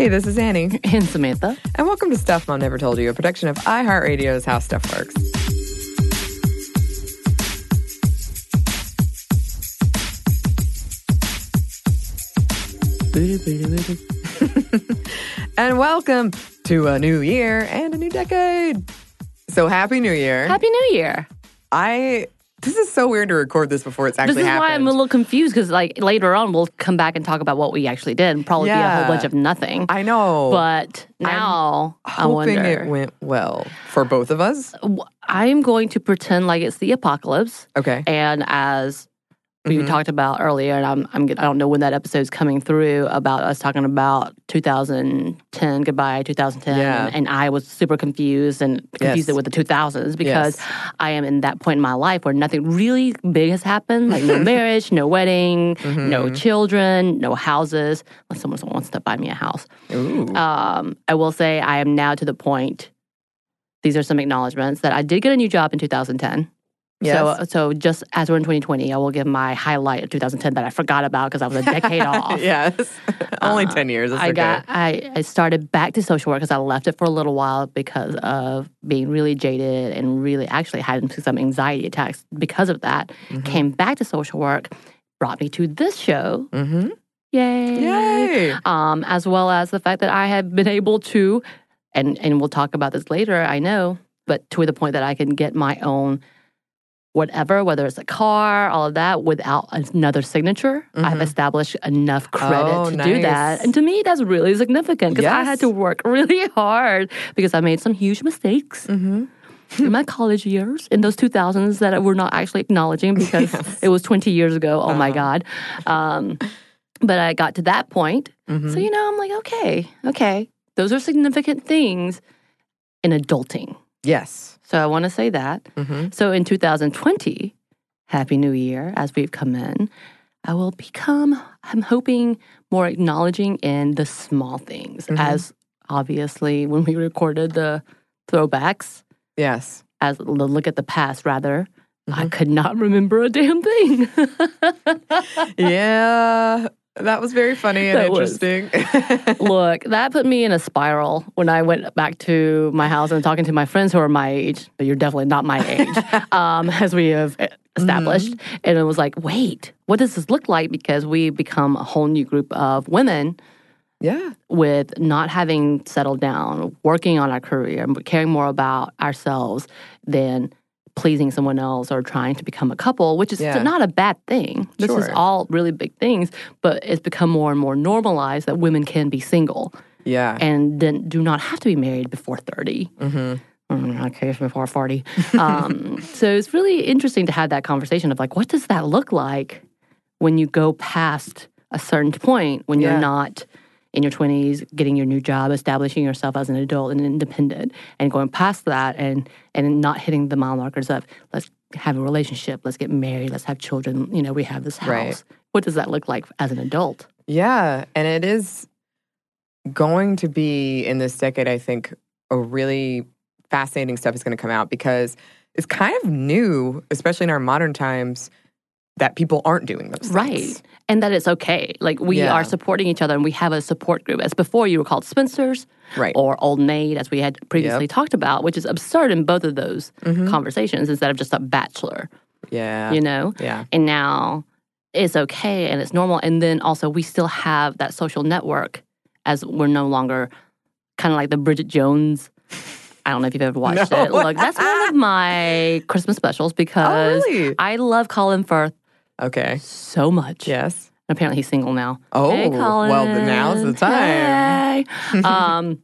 Hey, this is Anney. And Samantha. And welcome to Stuff Mom Never Told You, a production of iHeartRadio's How Stuff Works. and welcome to a new year and a new decade. So happy new year. Happy New Year. I this is so weird to record this before it's actually This is happened. why I'm a little confused because, like, later on we'll come back and talk about what we actually did and probably be a whole bunch of nothing. I know. but now I hoping wonder. it went well for both of us. I'm going to pretend like it's the apocalypse, Okay. and as we Mhm. talked about earlier, and I'm, I'm I don't know when that episode's coming through about us talking about 2010 goodbye 2010, Yeah. and, and I was super confused and confused Yes. it with the 2000s because Yes. I am in that point in my life where nothing really big has happened, like no marriage, no wedding, no Mm-hmm. children, no houses, unless someone wants to buy me a house. Um, I will say I am now to the point. These are some acknowledgments that I did get a new job in 2010. Yes. So, so just as we're in 2020, I will give my highlight of 2010 that I forgot about because I was a decade off. yes. Only Uh, 10 years. That's I okay. got I, I started back to social work because I left it for a little while because of being really jaded and really actually had some anxiety attacks because of that. Mhm. Came back to social work, brought me to this show. Mhm. Yay! Yay. um, as well as the fact that I have been able to, and and we'll talk about this later. I know, but to the point that I can get my own whatever, whether it's a car, all of that, without another signature. I've Mhm. established enough credit Oh, to do that, and to me, that's really significant because I had to work really hard because I made some huge mistakes. Mhm. In my college years, in those 2000s that we're not actually acknowledging because Yes. it was 20 years ago. Oh my Uh-huh. God. Um, but I got to that point Mhm. so, you know, I'm like, okay, okay. Those are significant things in adulting. yes. So I want to say that. Mhm. So in 2020, Happy New Year, as we've come in, I will become, I'm hoping, more acknowledging in the small things. Mhm. As obviously, when we recorded the throwbacks, Yes. as the look at the past, rather, I Mhm. could not remember a damn thing. yeah. That was very funny and interesting. Look, that put me in a spiral when I went back to my house and talking to my friends who are my age, but you're definitely not my age, um, as we have established. And it was like, wait, what does this look like? Because we become a whole new group of women yeah. with not having settled down, working on our career, caring more about ourselves than pleasing someone else or trying to become a couple, which is Yeah. not a bad thing. This is all really big things, but it's become more and more normalized that women can be single Yeah. and then do not have to be married before 30. hmm Mm, Okay, before 40. Um, so it's really interesting to have that conversation of like, what does that look like when you go past a certain point when Yeah. you're not in your 20s, getting your new job, establishing yourself as an adult and independent, and going past that and and not hitting the mile markers of let's have a relationship, let's get married, let's have children. You know, we have this house. Right. What does that look like as an adult? Yeah. And it is going to be in this decade, I think, a really fascinating stuff is going to come out because it's kind of new, especially in our modern times, that people aren't doing those things. Right. And that it's okay. Like we Yeah. are supporting each other and we have a support group. As before, you were called Spencers Right. or Old Maid, as we had previously Yep. talked about, which is absurd in both of those Mhm. conversations instead of just a bachelor, Yeah. you know? Yeah. And now it's okay and it's normal. And then also, we still have that social network as we're no longer kind of like the Bridget Jones. I don't know if you've ever watched No. it. Look, that's one of my Christmas specials because Oh, really? I love Colin Firth Okay. so much. Yes. Apparently, he's single now. Oh, hey, well, now's the time. Hey. um,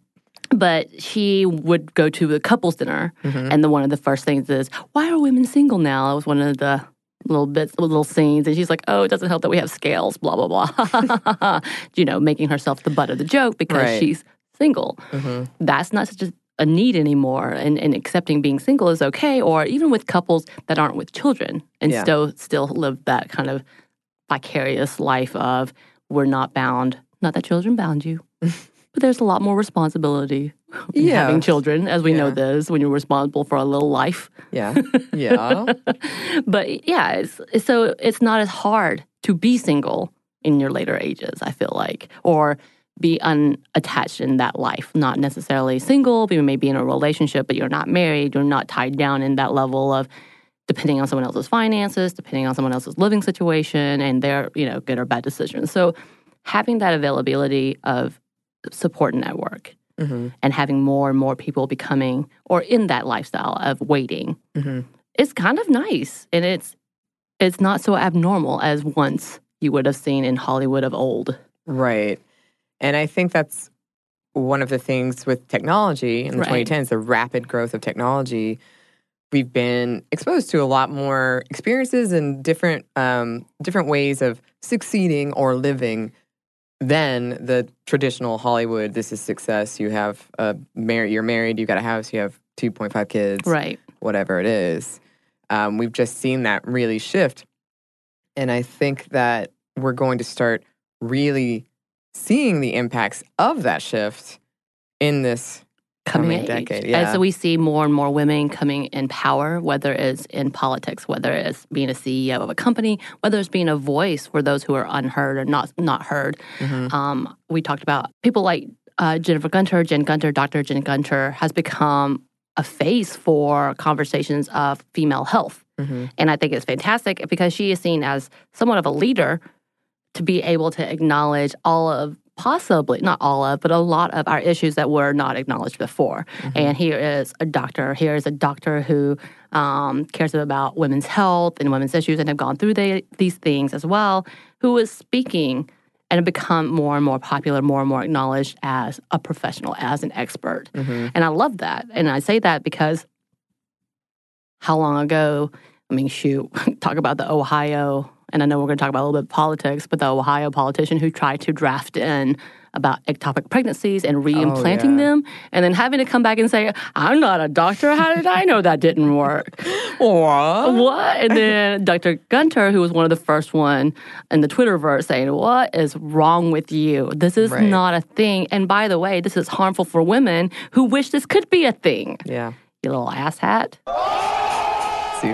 but she would go to a couples dinner, Mhm. and the one of the first things is, "Why are women single now?" That was one of the little bits, little scenes, and she's like, "Oh, it doesn't help that we have scales." Blah blah blah. you know, making herself the butt of the joke because Right. she's single. Mhm. That's not such a a need anymore and, and accepting being single is okay or even with couples that aren't with children and Yeah. still still live that kind of vicarious life of we're not bound not that children bound you but there's a lot more responsibility Yeah. having children as we know this when you're responsible for a little life Yeah. Yeah. but yeah it's- so it's not as hard to be single in your later ages i feel like or be unattached in that life, not necessarily single, but you may be in a relationship, but you're not married, you're not tied down in that level of depending on someone else's finances, depending on someone else's living situation and their, you know, good or bad decisions. So having that availability of support network Mm-hmm. and having more and more people becoming or in that lifestyle of waiting Mm-hmm. is kind of nice and it's it's not so abnormal as once you would have seen in Hollywood of old. Right. And I think that's one of the things with technology in the Right. 2010s, the rapid growth of technology. We've been exposed to a lot more experiences and different um, different ways of succeeding or living than the traditional Hollywood. This is success. You have a mar- You're married. You got a house. You have 2.5 kids. Right. whatever it is. Um, we've just seen that really shift. And I think that we're going to start really seeing the impacts of that shift in this Coming coming decade. And Yeah. so we see more and more women coming in power, whether it's in politics, whether it's being a CEO of a company, whether it's being a voice for those who are unheard or not not heard. Mhm. Um, we talked about people like uh, Jennifer Gunter, Jen Gunter, Dr. Jen Gunter has become a face for conversations of female health. Mhm. And I think it's fantastic because she is seen as somewhat of a leader to be able to acknowledge all of possibly not all of but a lot of our issues that were not acknowledged before and here is a doctor here is a doctor who um, cares about women's health and women's issues and have gone through the, these things as well who is speaking and have become more and more popular more and more acknowledged as a professional as an expert Mhm. and I love that. And I say that because how long ago, I mean, shoot, talk about the Ohio, and I know we're going to talk about a little bit of politics, but the Ohio politician who tried to draft in about ectopic pregnancies and oh, reimplanting yeah. them, and then having to come back and say, I'm not a doctor. How did I know that didn't work? What? what? And then Dr. Gunter, who was one of the first one in the Twitterverse, saying, "What is wrong with you? This is Right. not a thing. And by the way, this is harmful for women who wish this could be a thing." Yeah. You little asshat.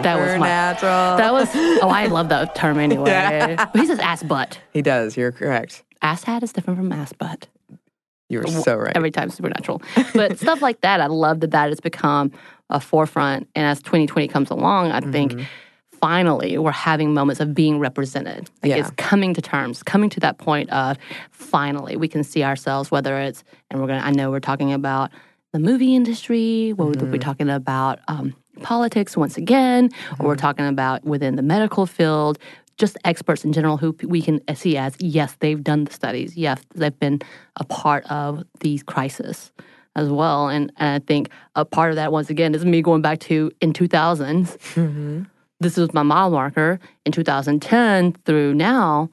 That was my- natural. That was. Oh, I love that term anyway. Yeah. But he says ass butt. he does. You're correct. Ass hat is different from ass butt. You were so right. Every time supernatural. But stuff like that, I love that that has become a forefront. And as 2020 comes along, I think Mm-hmm. finally we're having moments of being represented. Like Yeah. it's coming to terms, coming to that point of finally we can see ourselves, whether it's, and we're going to, I know we're talking about the movie industry, we'll Mm-hmm. be talking about um, politics once again, or we're talking about within the medical field. Just experts in general who we can see as yes, they've done the studies. Yes, they've been a part of these crises as well. And, and I think a part of that, once again, is me going back to in 2000s Mhm. this was my mile marker in 2010 through now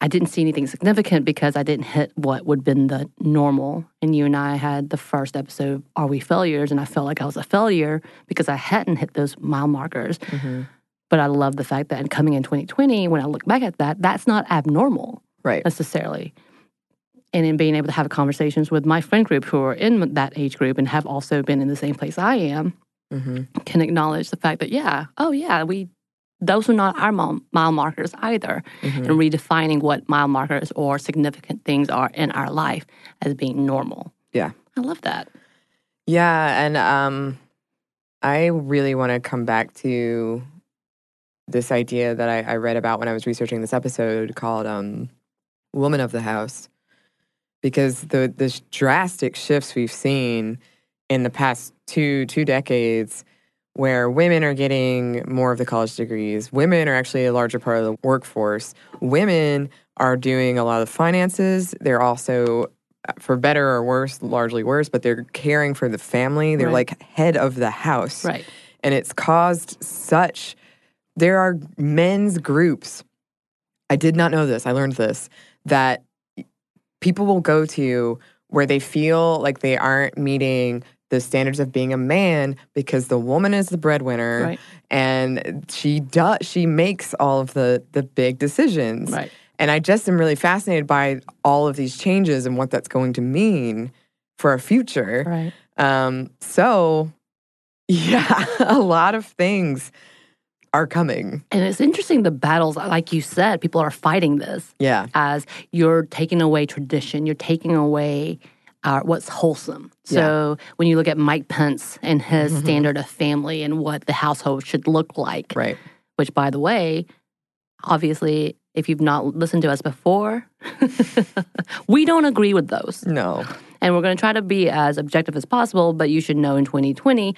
i didn't see anything significant because i didn't hit what would have been the normal. And you and i had the first episode are we failures? And i felt like i was a failure because i hadn't hit those mile markers. Mhm. but i love the fact that coming in 2020 when i look back at that that's not abnormal Right. necessarily. And in being able to have conversations with my friend group who are in that age group and have also been in the same place i am hmm can acknowledge the fact that yeah oh yeah we those are not our mile, markers either Mm-hmm. and redefining what mile markers or significant things are in our life as being normal Yeah. i love that Yeah, and um, I really want to come back to this idea that I, I read about when I was researching this episode called um, "Woman of the House," because the the drastic shifts we've seen in the past two two decades, where women are getting more of the college degrees, women are actually a larger part of the workforce. Women are doing a lot of finances. They're also uh, for better or worse, largely worse, but they're caring for the family. They're Right. like head of the house. right And it's caused such, there are men's groups. I did not know this. I learned this that people will go to where they feel like they aren't meeting the standards of being a man because the woman is the breadwinner right and she does she makes all of the the big decisions right and I just am really fascinated by all of these changes and what that's going to mean for our future. right Um, so, yeah, a lot of things are coming. And it's interesting the battles, like you said, people are fighting this Yeah. as you're taking away tradition, you're taking away uh, what's wholesome. So when you look at Mike Pence and his standard of family and what the household should look like, Right. which, by the way, obviously, if you've not listened to us before, we don't agree with those. No. And we're going to try to be as objective as possible, but you should know in 2020,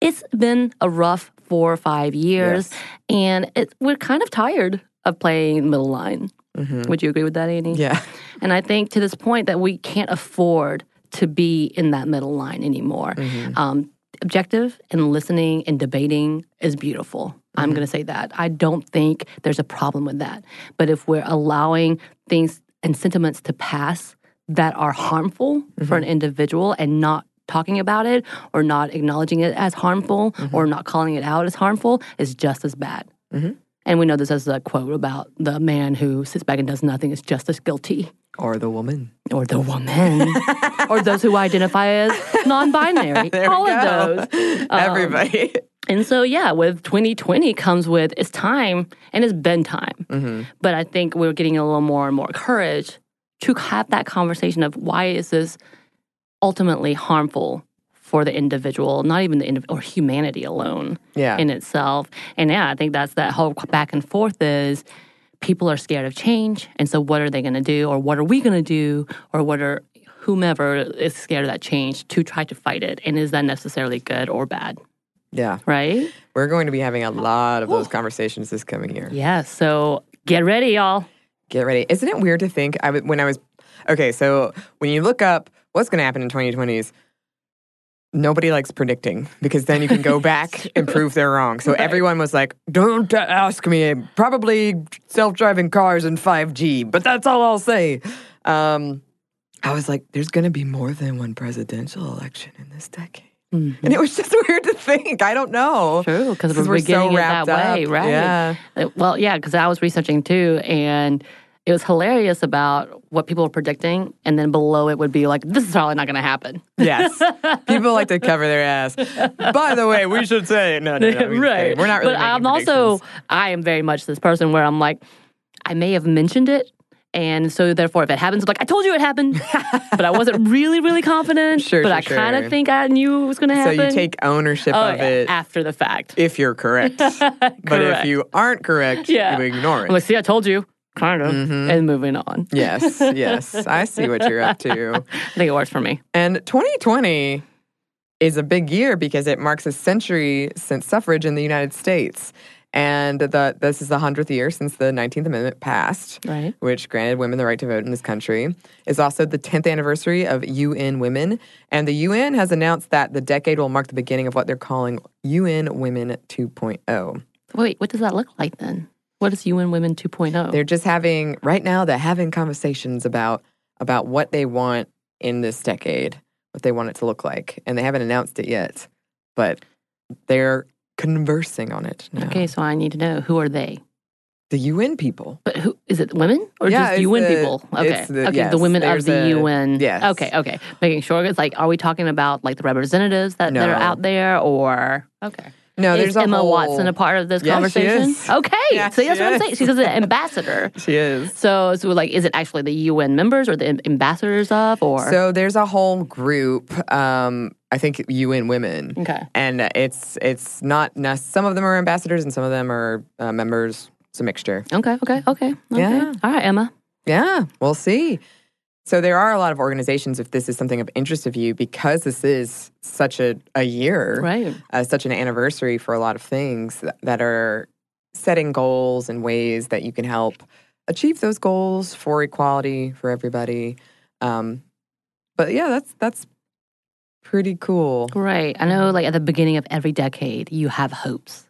it's been a rough four or five years, Yes. and it, we're kind of tired of playing middle line. Mhm. Would you agree with that, Anney? Yeah. And I think to this point that we can't afford to be in that middle line anymore. Mhm. Um, objective and listening and debating is beautiful. I'm going to say that. I don't think there's a problem with that. But if we're allowing things and sentiments to pass that are harmful for an individual and not talking about it or not acknowledging it as harmful or not calling it out as harmful is just as bad. Mhm. And we know this as a quote about the man who sits back and does nothing is just as guilty Or the woman. or the woman, or those who identify as non-binary. There we all of those. Um, Everybody. And so, yeah, with 2020 comes with it's time and it's been time. Mhm. But I think we're getting a little more and more courage to have that conversation of why is this ultimately harmful for the individual, not even the indiv- or humanity alone Yeah. in itself. And yeah, I think that's that whole back and forth is people are scared of change. And so what are they going to do? Or what are we going to do? Or what are whomever is scared of that change to try to fight it? And is that necessarily good or bad? yeah. Right? We're going to be having a lot of those conversations this coming year. Yes. So get ready, y'all. Get ready. Isn't it weird to think I w- when I was okay? So when you look up what's going to happen in 2020s, nobody likes predicting because then you can go back and prove they're wrong. So everyone was like, "Don't ask me." Probably self-driving cars and 5G, but that's all I'll say. Um, I was like, "There's going to be more than one presidential election in this decade," Mhm. and it was just weird to think. I don't know. True, because we're we're beginning so it that wrapped way, up. right? Yeah. Uh, Well, yeah, because I was researching too, and it was hilarious about what people were predicting, and then below it would be like, "This is probably not going to happen." Yes. People like to cover their ass. By the way, we should say no, no, no. we right. We're not really. But I'm also. I am very much this person where I'm like, I may have mentioned it. And so, therefore, if it happens, I'm like, I told you it happened, but I wasn't really, really confident. Sure, but sure, I kind of think I knew it was going to happen. So you take ownership oh, of it after the fact. if you're correct. correct. But if you aren't correct, Yeah. you ignore I'm it. like, see, I told you, kind of, Mhm. and moving on. yes, yes. I see what you're up to. I think it works for me. And 2020 is a big year because it marks a century since suffrage in the United States. And the, this is the 100th year since the 19th Amendment passed. Right. which granted women the right to vote in this country, is also the 10th anniversary of UN Women. And the UN has announced that the decade will mark the beginning of what they're calling UN Women 2.0. Wait, what does that look like then? What is UN Women 2.0? They're just having, right now, they're having conversations about, about what they want in this decade, what they want it to look like. And they haven't announced it yet, but they're conversing on it now. Okay, so I need to know who are they? The UN people. But who is it? Women or Yeah, just UN the- people? Okay, the- okay, yes, the women of the a- UN. yes. Okay, okay. Making sure it's like, are we talking about like the representatives that, that are out there, or okay? No, is there's a Emma whole, Watson a part of this Yeah, conversation? is. Okay, Yeah, so that's she what I'm saying. She's an ambassador. She is. So, so like, is it actually the UN members or the ambassadors of, or So there's a whole group. Um, I think UN Women, okay? and it's it's not. Some of them are ambassadors, and some of them are uh, members. It's a mixture. Okay, okay, okay, okay. Yeah. All right, Emma. Yeah, we'll see. So there are a lot of organizations. If this is something of interest of you, because this is such a a year, Right. uh, such an anniversary for a lot of things that, that are setting goals and ways that you can help achieve those goals for equality for everybody. Um, but yeah, that's that's pretty cool. Right. I know, like, at the beginning of every decade, you have hopes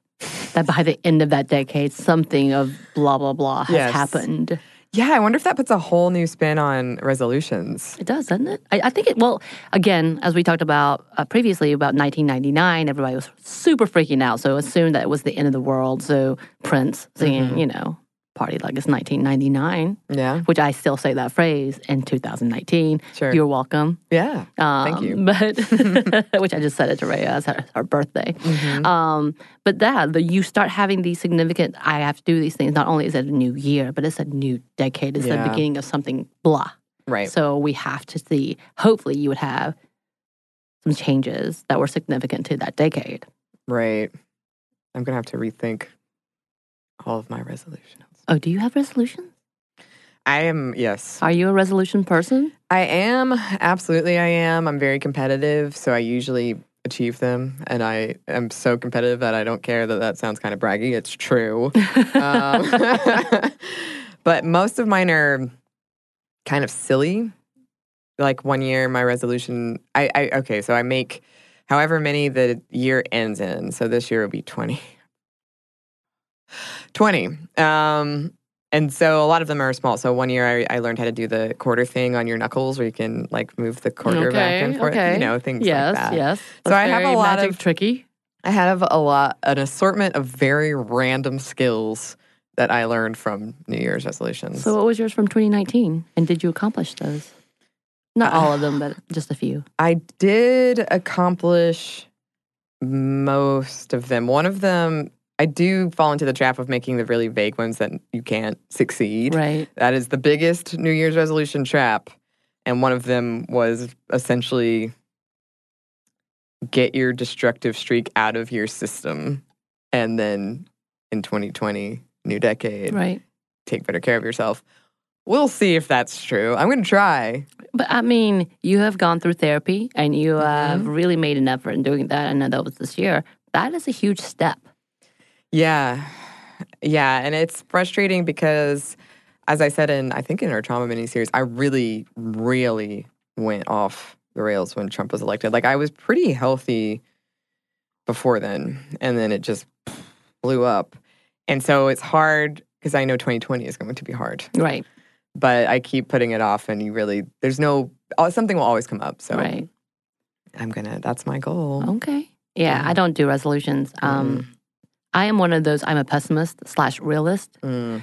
that by the end of that decade, something of blah, blah, blah has Yes. happened. Yeah, I wonder if that puts a whole new spin on resolutions. It does, doesn't it? I, I think it, well, again, as we talked about uh, previously about 1999, everybody was super freaking out. So assumed that it was the end of the world. So Prince singing, Mhm. you know, party like it's 1999, Yeah. which I still say that phrase in 2019. Sure. You're welcome. yeah. Um, Thank you. But which I just said it to Rhea as her, her birthday. Mhm. Um, but that the, you start having these significant. I have to do these things. Not only is it a new year, but it's a new decade. It's Yeah. the beginning of something. Blah. right. So we have to see. Hopefully, you would have some changes that were significant to that decade. Right. I'm gonna have to rethink all of my resolutions. Oh, do you have resolutions? I am yes. Are you a resolution person? I am absolutely. I am. I'm very competitive, so I usually achieve them, and I am so competitive that I don't care that that sounds kind of braggy. It's true. um, but most of mine are kind of silly. Like one year, my resolution. I, I okay. So I make however many the year ends in. So this year will be twenty. 20 um and so a lot of them are small so one year I, I learned how to do the quarter thing on your knuckles where you can like move the quarter back and forth okay. you know things yes, like that yes. yes. So I have a lot of- tricky. I have a lot, an assortment of very random skills that I learned from New Year's resolutions. So, what was yours from 2019? And did you accomplish those? Not Uh, all of them, but just a few. I did accomplish most of them. One of them, I do fall into the trap of making the really vague ones that you can't succeed. Right. That is the biggest New Year's resolution trap. And one of them was essentially get your destructive streak out of your system. And then in 2020, new decade, Right. take better care of yourself. We'll see if that's true. I'm going to try. But I mean, you have gone through therapy and you Mm-hmm. have really made an effort in doing that. I know that was this year. That is a huge step. Yeah. Yeah. And it's frustrating because, as I said in, I think in our trauma mini series, I really, really went off the rails when Trump was elected. Like, I was pretty healthy before then, and then it just blew up. And so it's hard because I know 2020 is going to be hard, Right. but I keep putting it off, and you really, there's no, uh, something will always come up. So Right. I'm going to, that's my goal. Okay. Yeah, Yeah. I don't do resolutions. Um, I am one of those, I'm a pessimist slash realist. Mm,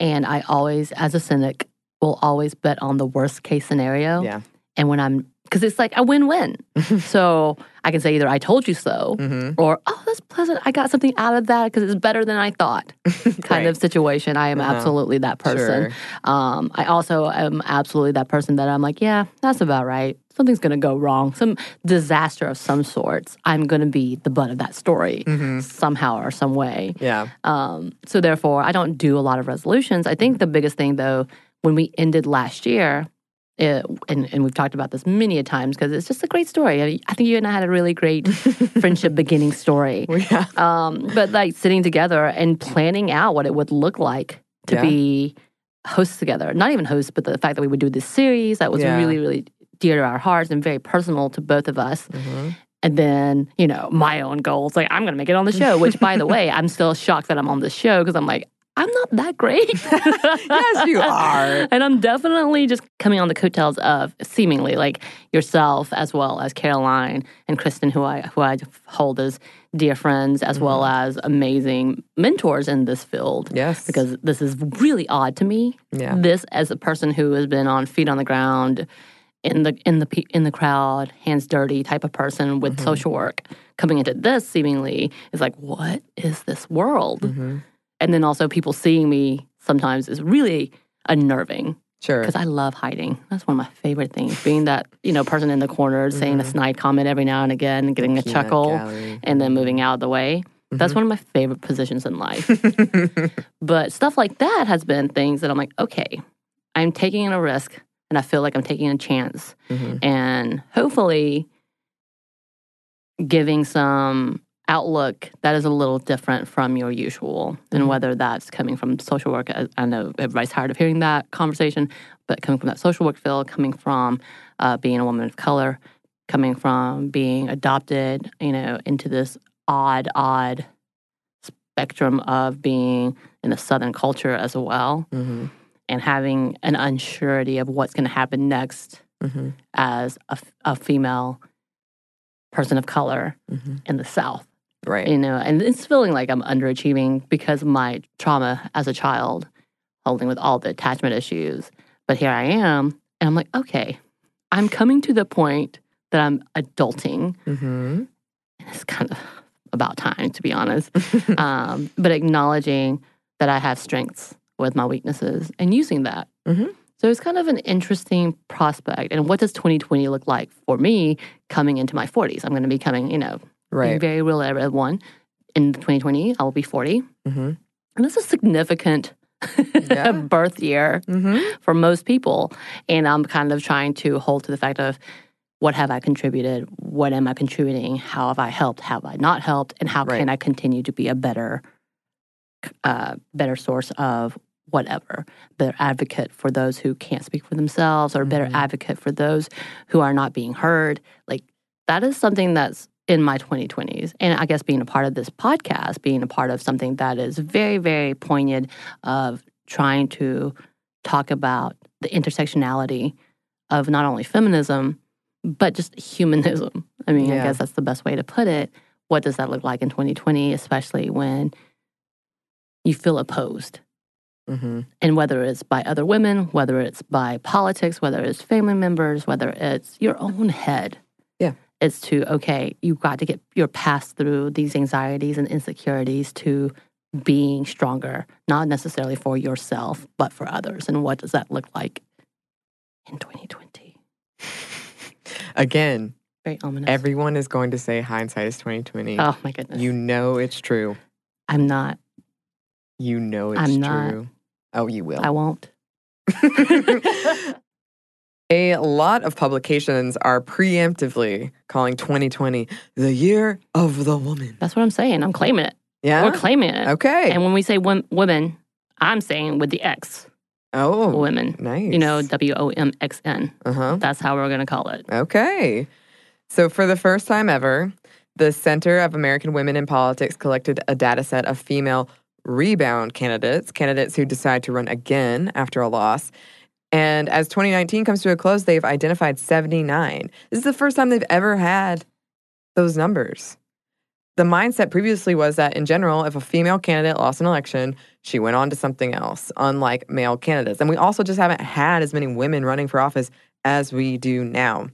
And I always, as a cynic, will always bet on the worst case scenario. yeah. And when I'm, because it's like a win win. so I can say either I told you so hmm or, oh, that's pleasant. I got something out of that because it's better than I thought kind of situation. I am Uh-huh. absolutely that person. Sure. Um, I also am absolutely that person that I'm like, yeah, that's about right. Something's going to go wrong. Some disaster of some sorts. I'm going to be the butt of that story hmm somehow or some way. Yeah. Um, so therefore, I don't do a lot of resolutions. I think the biggest thing, though, when we ended last year, it, and, and we've talked about this many a times because it's just a great story. I, I think you and I had a really great friendship beginning story. Yeah. Um, but like sitting together and planning out what it would look like to Yeah. be hosts together. Not even hosts, but the fact that we would do this series that was Yeah. really, really dear to our hearts and very personal to both of us. hmm And then, you know, my own goals, like I'm going to make it on the show, which by the way, I'm still shocked that I'm on the show because I'm like, I'm not that great. Yes, you are. And I'm definitely just coming on the coattails of seemingly like yourself as well as Caroline and Kristen, who I who I hold as dear friends as well Mm-hmm. as amazing mentors in this field. Yes. Because this is really odd to me. Yeah. This as a person who has been on feet on the ground in the in the in the crowd, hands dirty type of person with Mm-hmm. social work coming into this seemingly is like, what is this world? hmm And then also people seeing me sometimes is really unnerving Sure. because I love hiding. That's one of my favorite things. Being that you know person in the corner saying a snide comment every now and again, and getting a Mm-hmm. Peanut chuckle, gallery. and then moving out of the way. That's Mm-hmm. one of my favorite positions in life. but stuff like that has been things that I'm like, okay, I'm taking a risk, and I feel like I'm taking a chance, Mhm. and hopefully giving some outlook that is a little different from your usual and Mhm. whether that's coming from social work I, I know everybody's tired of hearing that conversation but coming from that social work field coming from uh, being a woman of color coming from being adopted you know into this odd odd spectrum of being in the southern culture as well Mhm. and having an unsurety of what's going to happen next Mhm. as a female person of color Mhm. in the South, Right. you know, and it's feeling like I'm underachieving because of my trauma as a child holding with all the attachment issues. But here I am, and I'm like, okay, I'm coming to the point that I'm adulting. Mm-hmm. It's kind of about time, to be honest. um, but acknowledging that I have strengths with my weaknesses and using that. Mhm. So it's kind of an interesting prospect. And what does 2020 look like for me coming into my 40s? I'm going to be coming, you know, being Right. very real at one. In 2020, I will be 40. Mm-hmm. And that's a significant Yeah. birth year Mm-hmm. for most people. And I'm kind of trying to hold to the fact of what have I contributed? What am I contributing? How have I helped? How have I not helped? And how Right. can I continue to be a better, uh, better source of whatever, better advocate for those who can't speak for themselves, or a better advocate for those who are not being heard. Like that is something that's in my 2020s. And I guess being a part of this podcast, being a part of something that is very, very poignant of trying to talk about the intersectionality of not only feminism, but just humanism. I mean, I guess that's the best way to put it. What does that look like in 2020, especially when you feel opposed? Mm-hmm. And whether it's by other women, whether it's by politics, whether it's family members, whether it's your own head. It's to, okay, you've got to get your pass through these anxieties and insecurities to being stronger, not necessarily for yourself, but for others. And what does that look like in 2020? Again, Very ominous. everyone is going to say hindsight is twenty twenty. oh my goodness. You know it's true. I'm not. You know it's I'm not. true. Oh, you will. I won't. A lot of publications are preemptively calling 2020 the year of the woman. That's what I'm saying. I'm claiming it. Yeah. We're claiming it. Okay. And when we say wom- women, I'm saying with the X, oh, women. nice. You know, W O M X N. uh huh. That's how we're going to call it. Okay. So, for the first time ever, the Center of American Women in Politics collected a data set of female rebound candidates, candidates who decide to run again after a loss. And as 2019 comes to a close, they've identified 79. This is the first time they've ever had those numbers. The mindset previously was that, in general, if a female candidate lost an election, she went on to something else, unlike male candidates. And we also just haven't had as many women running for office as we do now.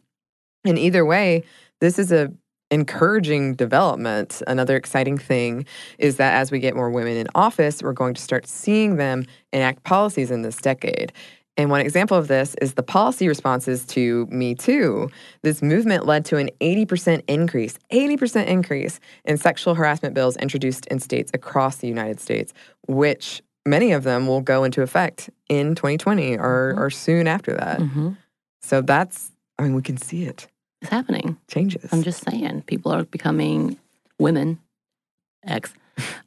And either way, this is a encouraging development. Another exciting thing is that as we get more women in office, we're going to start seeing them enact policies in this decade. And one example of this is the policy responses to Me Too. This movement led to an 80% increase, 80% increase in sexual harassment bills introduced in states across the United States, which many of them will go into effect in 2020 or, Mhm. or soon after that. hmm So that's, I mean, we can see it It's happening. changes. I'm just saying, people are becoming women, X,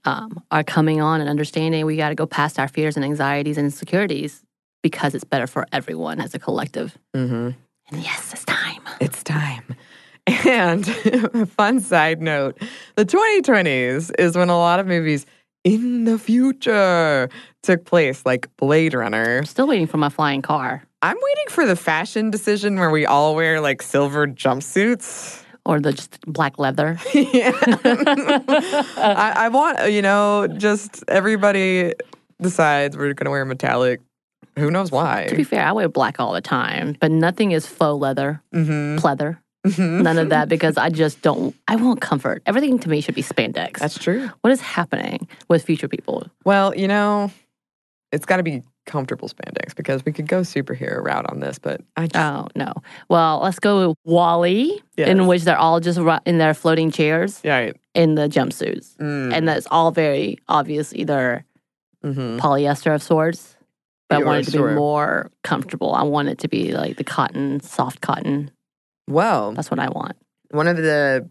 um, are coming on and understanding we got to go past our fears and anxieties and insecurities because it's better for everyone as a collective. hmm And yes, it's time. It's time. And a fun side note the 2020s is when a lot of movies in the future took place, like Blade Runner. I'm still waiting for my flying car I'm waiting for the fashion decision where we all wear like silver jumpsuits. or the just black leather. yeah. I, I want, you know, just everybody decides we're going to wear metallic. Who knows why? to be fair, I wear black all the time, but nothing is faux leather, hmm pleather, none of that because I just don't, I want comfort. Everything to me should be spandex. That's true. what is happening with future people? Well, you know, it's got to be comfortable spandex because we could go superhero route on this, but I just, Oh, no. Well, let's go with WALL-E, in which they're all just in their floating chairs yeah, right. in the jumpsuits. Mm, And that's all very obvious, either mhm. polyester of sorts. But I Or want it to be more comfortable. I want it to be like the cotton, soft cotton. Well, That's what I want. one of the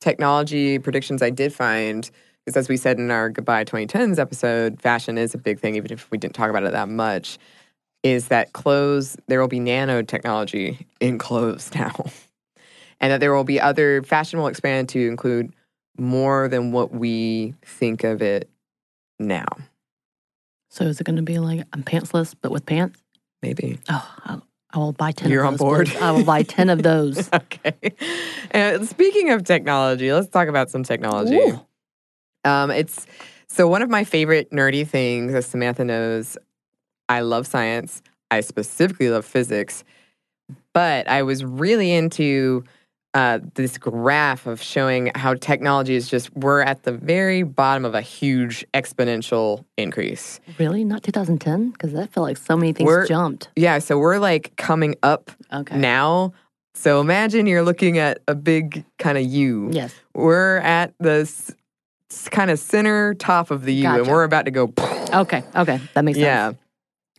technology predictions I did find is, as we said in our Goodbye 2010s episode, fashion is a big thing, even if we didn't talk about it that much. Is that clothes, there will be nanotechnology in clothes now. and that there will be other, fashion will expand to include more than what we think of it now. So is it going to be like I'm pantsless, but with pants? Maybe. Oh, I, I will buy 10 You're of on those. board? please. I will buy 10 of those. okay. And speaking of technology, let's talk about some technology. Ooh. Um, it's so one of my favorite nerdy things, as Samantha knows, I love science. I specifically love physics. But I was really into uh, this graph of showing how technology is just, we're at the very bottom of a huge exponential increase. Really? Not 2010? Because that felt like so many things We're- jumped. Yeah, so we're like coming up Okay. now. So imagine you're looking at a big kind of U. Yes. We're at this kind of center top of the U, and we're about to go. Okay. Okay. That makes sense. Yeah,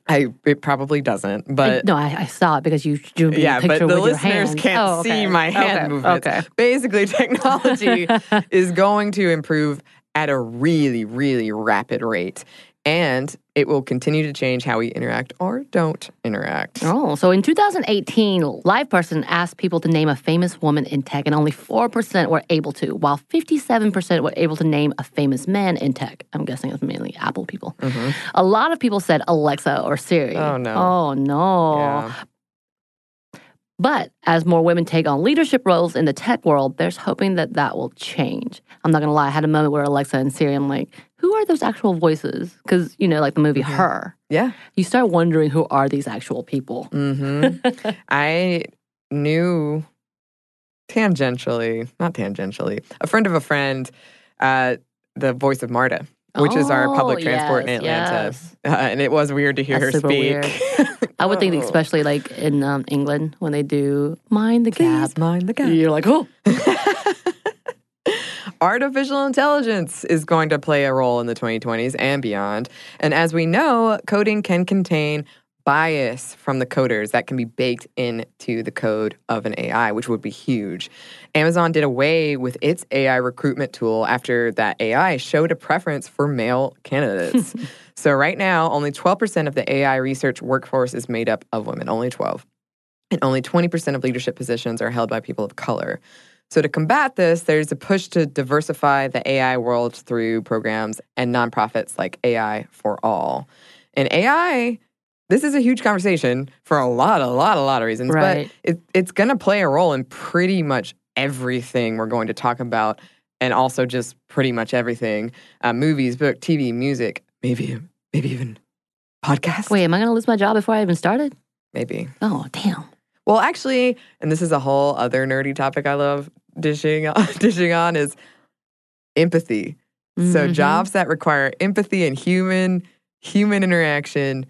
I it probably doesn't, but no, I, I saw it because you drew me yeah, a picture but the with your listeners hand. can't Oh, okay. see my hand okay. movements. Okay. Basically, technology is going to improve at a really, really rapid rate, and it will continue to change how we interact or don't interact. Oh, so in 2018, LivePerson asked people to name a famous woman in tech, and only 4% were able to, while 57% were able to name a famous man in tech. I'm guessing it's mainly Apple people. A lot of people said Alexa or Siri. Mm-hmm. Oh, no. Oh, no. Yeah. But as more women take on leadership roles in the tech world, there's hoping that that will change. I'm not going to lie, I had a moment where Alexa and Siri, I'm like, who are those actual voices? Because, you know, like the movie Mm-hmm. Her, Yeah. you start wondering who are these actual people. hmm I knew tangentially, not tangentially, a friend of a friend, uh, the voice of Marta, which is our public Oh, transport in yes, Atlanta. yes. Uh, and it was weird to hear That's her speak. I would think, Oh. especially like in um, England, when they do mind the gap, Please mind the gap. you're like, oh, Artificial intelligence is going to play a role in the 2020s and beyond. And as we know, coding can contain bias from the coders that can be baked into the code of an AI, which would be huge. Amazon did away with its AI recruitment tool after that AI showed a preference for male candidates. so right now, only 12% of the AI research workforce is made up of women, only 12. And only 20% of leadership positions are held by people of color. So, to combat this, there's a push to diversify the AI world through programs and nonprofits like AI for All. And AI, this is a huge conversation for a lot, a lot, a lot of reasons, Right. but it, it's going to play a role in pretty much everything we're going to talk about, and also just pretty much everything uh, movies, book, TV, music, maybe, maybe even podcasts. wait, am I going to lose my job before I even started? Maybe. Oh, damn. Well, actually, and this is a whole other nerdy topic I love dishing dishing on is empathy. So Mhm. jobs that require empathy and human human interaction,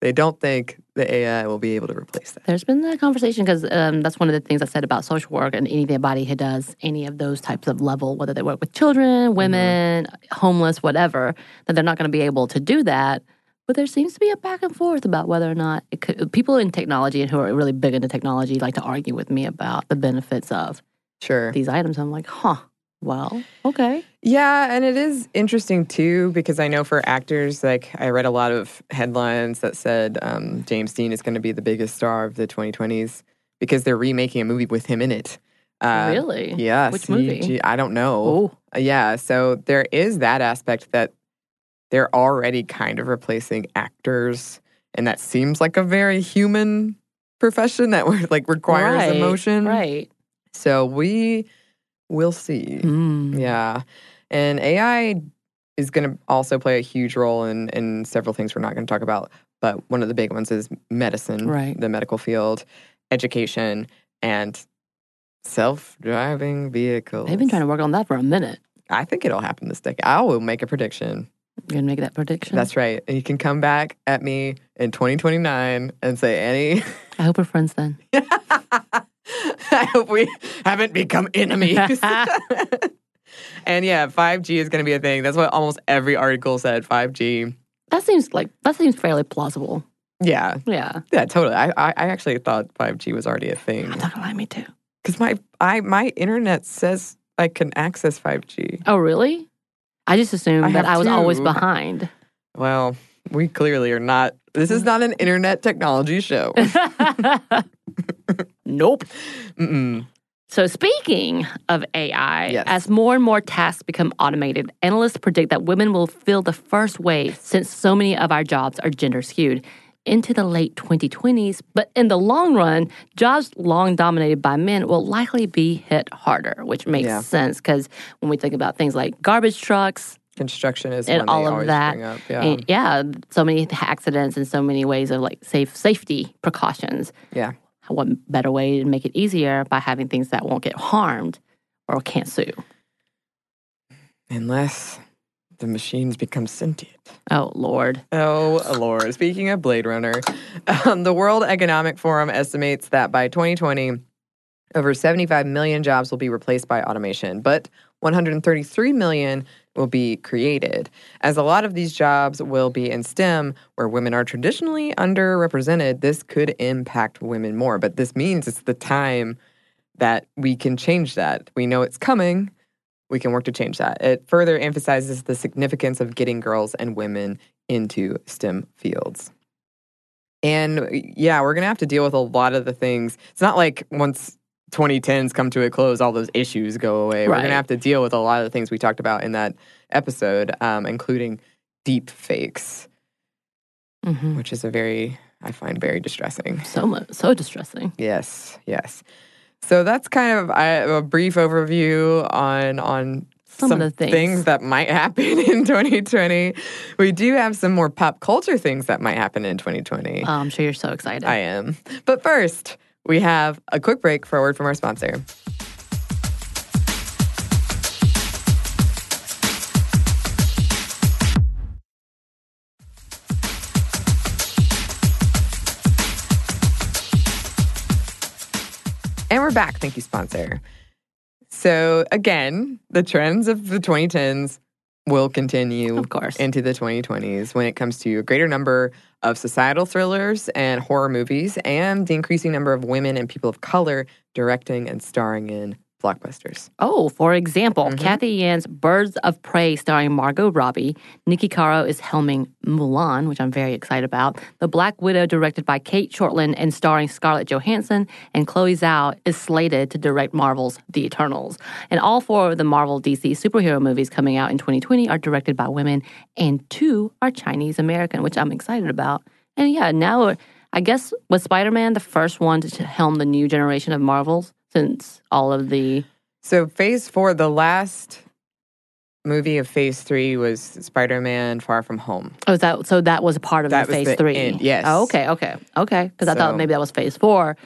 they don't think the AI will be able to replace that. There's been that conversation because um, that's one of the things I said about social work and anybody who does any of those types of level, whether they work with children, women, homeless, whatever, that they're not going to be able to do that. But there seems to be a back and forth about whether or not it could, people in technology and who are really big into technology like to argue with me about the benefits of Sure. these items. I'm like, huh, well, okay. Yeah, and it is interesting too because I know for actors, like I read a lot of headlines that said um, James Dean is going to be the biggest star of the 2020s because they're remaking a movie with him in it. Uh, really? Yeah. Which movie? I don't know. Oh, Uh, Yeah, so there is that aspect that they're already kind of replacing actors, and that seems like a very human profession that like requires right, emotion. Right. So we will see. Mm. Yeah, and AI is going to also play a huge role in in several things we're not going to talk about, but one of the big ones is medicine, Right. The medical field, education, and self-driving vehicles. They've been trying to work on that for a minute. I think it'll happen this decade. I will make a prediction. You're to make that prediction? That's right. And you can come back at me in 2029 and say, Anney, I hope we're friends then. I hope we haven't become enemies. and yeah, 5G is going to be a thing. That's what almost every article said 5G. That seems like that seems fairly plausible. Yeah, Yeah. yeah, totally. I, I, I actually thought 5G was already a thing I'm not gonna lie, me too. because my I my internet says I can access 5G. Oh, really? I just assumed I that I was always behind. Well, we clearly are not. This is not an internet technology show. nope. Mm-mm. So, speaking of AI, Yes. as more and more tasks become automated, analysts predict that women will fill the first wave since so many of our jobs are gender skewed into the late 2020s. But in the long run, jobs long dominated by men will likely be hit harder, which makes Yeah. sense because when we think about things like garbage trucks, Construction is And one all of that. Yeah. And yeah, so many accidents and so many ways of like safe safety precautions. yeah. What better way to make it easier by having things that won't get harmed or can't sue? Unless the machines become sentient. Oh Lord. Oh, Lord. Speaking of Blade Runner, um, the World Economic Forum estimates that by 2020, over 75 million jobs will be replaced by automation, but 133 million will be created. As a lot of these jobs will be in STEM, where women are traditionally underrepresented, this could impact women more. But this means it's the time that we can change that. We know it's coming. We can work to change that. It further emphasizes the significance of getting girls and women into STEM fields. And yeah, we're going to have to deal with a lot of the things. It's not like once 2010s come to a close, all those issues go away. We're going to have to deal with a lot of the things we talked about in that episode, um, including deep fakes, hmm which is a very, I find very distressing. So much, so distressing. Yes, yes. So that's kind of a, a brief overview on on Some of the things. that might happen in 2020. We do have some more pop culture things that might happen in 2020. Oh, I'm sure you're so excited. I am. But first, we have a quick break for a word from our sponsor. We're back. Thank you, sponsor. So, again, the trends of the 2010s will continue of course. into the 2020s when it comes to a greater number of societal thrillers and horror movies and the increasing number of women and people of color directing and starring in blockbusters. Oh, for example, Mhm. Cathy Yan's Birds of Prey starring Margot Robbie. Niki Caro is helming Mulan, which I'm very excited about. The Black Widow, directed by Cate Shortland and starring Scarlett Johansson. And Chloe Zhao is slated to direct Marvel's The Eternals. And all four of the Marvel DC superhero movies coming out in 2020 are directed by women, and two are Chinese American, which I'm excited about. And yeah, now I guess was Spider Man the first one to helm the new generation of Marvels since all of the So, phase four, the last movie of phase three was Spider Man Far From Home. Oh, is that so? That was a part of That the was phase the three. end, yes. Oh, okay. Okay. Okay. Because I thought maybe that was phase four,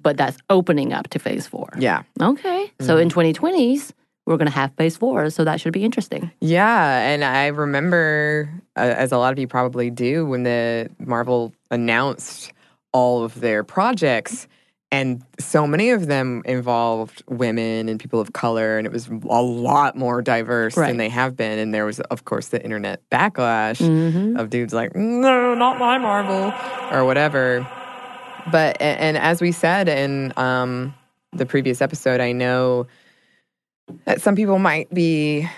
but that's opening up to phase four. Yeah. Okay. So Mm-hmm. in 2020s, we're going to have phase four. So that should be interesting. Yeah, and I remember, uh, as a lot of you probably do, when the Marvel announced all of their projects, and so many of them involved women and people of color, and it was a lot more diverse Right. than they have been. And there was, of course, the internet backlash hmm of dudes like, no, not my Marvel, or whatever. But and as we said in um, the previous episode, I know that some people might be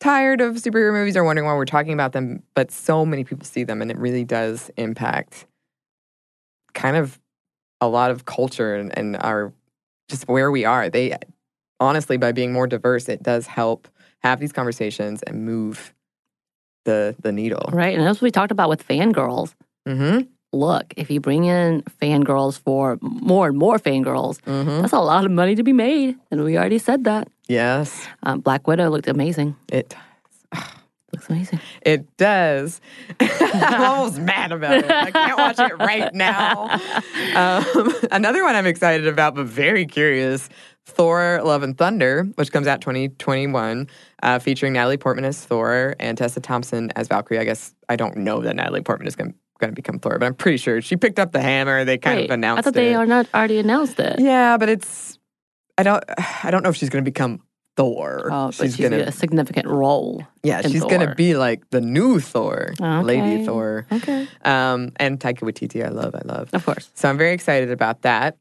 tired of superhero movies or wondering why we're talking about them, but so many people see them, and it really does impact kind of a lot of culture and, and our just where we are. They honestly, by being more diverse, it does help have these conversations and move the the needle. Right. And that's what we talked about with fangirls, Mm-hmm. look, if you bring in fangirls for more and more fangirls, Mm-hmm. that's a lot of money to be made. And we already said that. Yes, Um, Black Widow looked amazing. it Looks amazing. it does. I'm almost mad about it. I can't watch it right now. Um, another one I'm excited about, but very curious. Thor: Love and Thunder, which comes out 2021, uh, featuring Natalie Portman as Thor and Tessa Thompson as Valkyrie. I guess I don't know that Natalie Portman is going to become Thor, but I'm pretty sure she picked up the hammer. They kind Wait, of announced I thought it. they are not already announced it. Yeah, but it's I don't I don't know if she's going to become Thor. Oh, but she's, gonna a significant role. yeah, she's going to be like the new Thor, Lady Thor. Okay. Um, and Taika Waititi, I love, I love. Of course. So I'm very excited about that.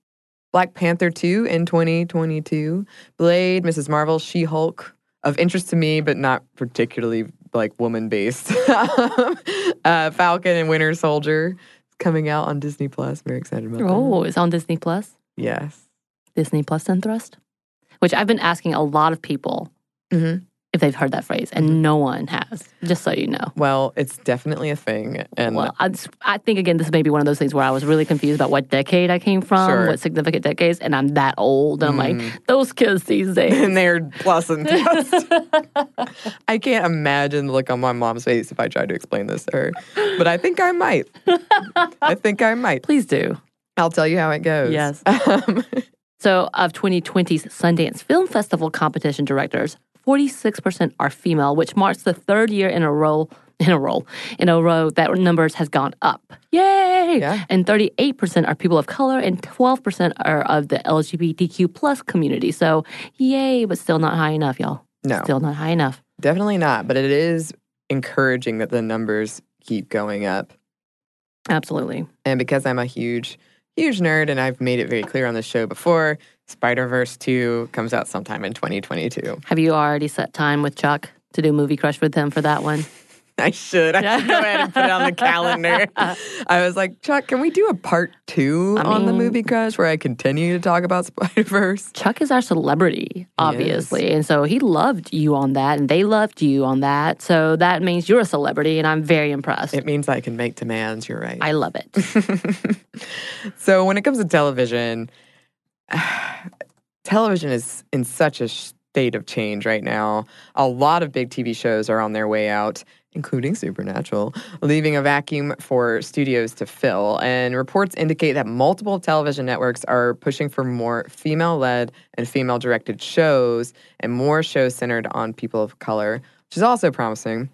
Black Panther 2 in 2022. Blade, Mrs. Marvel, She Hulk. Of interest to me, but not particularly like woman based. uh, Falcon and Winter Soldier coming out on Disney Plus. Very excited about that. Oh, it's on Disney Plus. Yes. Disney Plus and Thrust, which I've been asking a lot of people Mm-hmm. if they've heard that phrase, Mm-hmm. and no one has. Just so you know. Well, it's definitely a thing. And Well, I, I think again, this may be one of those things where I was really confused about what decade I came from, Sure. what significant decades, and I'm that old, and I'm like, those kids these days. and they're plus and plus. I can't imagine the look on my mom's face if I tried to explain this to her. But I think I might. I think I might. Please do. I'll tell you how it goes. Yes. Um, So, of 2020's Sundance Film Festival competition directors, 46% are female, which marks the third year in a row in a row in a row that numbers has gone up. Yay! Yeah. And 38% are people of color, and 12% are of the LGBTQ plus community. So, yay! But still not high enough, y'all. no, Still not high enough. definitely not. But it is encouraging that the numbers keep going up. Absolutely. And because I'm a huge, huge nerd, and I've made it very clear on the show before, Spider Verse 2 comes out sometime in 2022. Have you already set time with Chuck to do movie crush with him for that one? I should. I should go ahead and put it on the calendar. I was like, Chuck, can we do a part two I on the movie Crush where I continue to talk about Spider Verse? Chuck is our celebrity, obviously. And so he loved you on that, and they loved you on that. So that means you're a celebrity, and I'm very impressed. It means I can make demands. You're right. I love it. so when it comes to television, television is in such a state of change right now. A lot of big TV shows are on their way out, including Supernatural, leaving a vacuum for studios to fill. And reports indicate that multiple television networks are pushing for more female led and female directed shows and more shows centered on people of color, which is also promising.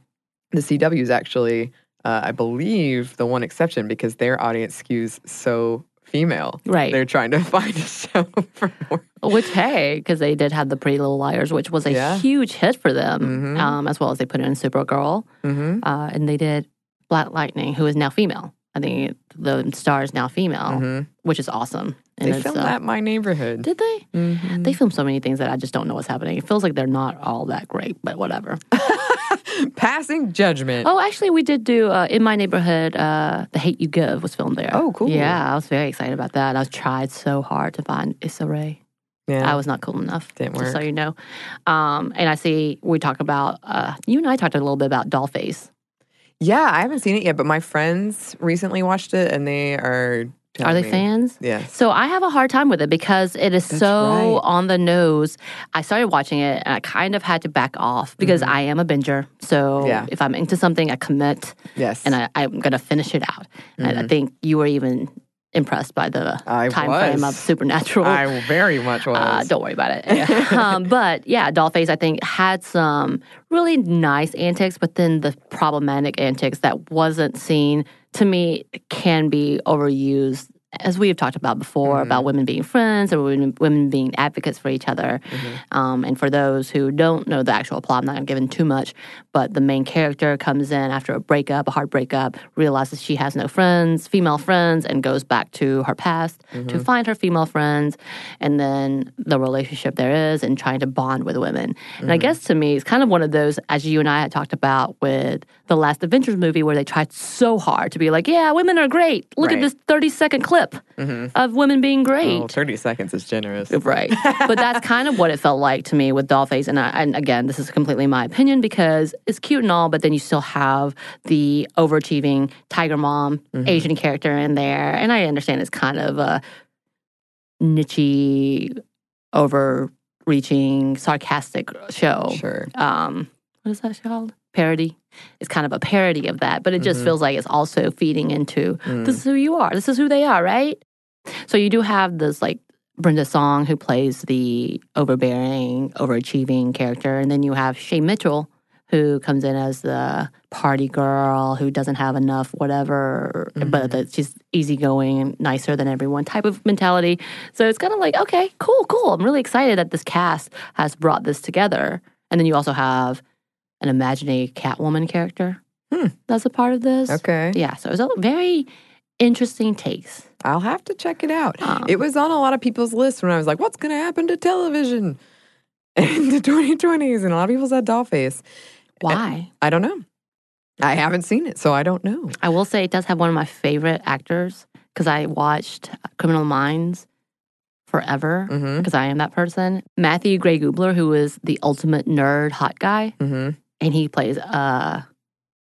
The CW is actually, uh, I believe, the one exception because their audience skews so female. Right. They're trying to find a show for more. Which, hey, because they did have the Pretty Little Liars, which was a Yeah. huge hit for them, Mhm. um, as well as they put in Supergirl. hmm Uh, and they did Black Lightning, who is now female. I think the star is now female, hmm which is awesome. And They filmed uh, at my neighborhood. Did they? Mhm. They filmed so many things that I just don't know what's happening. It feels like they're not all that great, but whatever. Passing judgment. Oh, actually, we did do uh, in my neighborhood. Uh, the Hate U Give was filmed there. Oh, cool. Yeah, I was very excited about that. I tried so hard to find Issa Rae. yeah. I was not cool enough. Didn't just so you know. Um, and I see we talk about uh, you and I talked a little bit about Dollface. Yeah, I haven't seen it yet, but my friends recently watched it and they are. Are they me- fans? Yeah. So I have a hard time with it because it is That's so right. on the nose. I started watching it and I kind of had to back off because I am a binger. So Mm-hmm. Yeah. if I'm into something, I commit Yes. and I, I'm going to finish it out. And I think you were even impressed by the. I time frame of Supernatural. I very much was. Uh, don't worry about it. um, but yeah, Dollface, I think, had some really nice antics, but then the problematic antics that wasn't seen to me can be overused. As we have talked about before, Mm-hmm. about women being friends or women, women being advocates for each other. Mm-hmm. Um, and for those who don't know the actual plot, I'm not going to give in too much, but the main character comes in after a breakup, a hard breakup, realizes she has no friends, female friends, and goes back to her past Mm-hmm. to find her female friends, and then the relationship there is, and trying to bond with women. And I Mm-hmm. guess to me, it's kind of one of those, as you and I had talked about with the last Avengers movie, where they tried so hard to be like, yeah, women are great. Look at this 30 second clip of women being great. Oh, 30 seconds is generous. Right. but that's kind of what it felt like to me with Dollface. And, I, and again, this is completely my opinion because it's cute and all, but then you still have the overachieving Tiger Mom mm-hmm. Asian character in there. And I understand it's kind of a niche, overreaching, sarcastic show. Sure. Um, what is that called? Parody. It's kind of a parody of that, but it just mm-hmm. feels like it's also feeding into mm. this is who you are. This is who they are, right? So you do have this like Brenda Song who plays the overbearing, overachieving character, and then you have Shay Mitchell who comes in as the party girl who doesn't have enough whatever, but that she's easygoing and nicer than everyone type of mentality. So it's kind of like okay, cool, cool. I'm really excited that this cast has brought this together, and then you also have an imaginary Catwoman character Hmm. that's a part of this. Okay. Yeah, so it's a very interesting takes. I'll have to check it out. Um, it was on a lot of people's lists when I was like, what's going to happen to television in the 2020s? And a lot of people said Dollface. Why? I don't know. I haven't seen it, so I don't know. I will say it does have one of my favorite actors because I watched Criminal Minds forever Mm-hmm. because I am that person. Matthew Gray Gubler, who is the ultimate nerd hot guy, Mm-hmm. and he plays a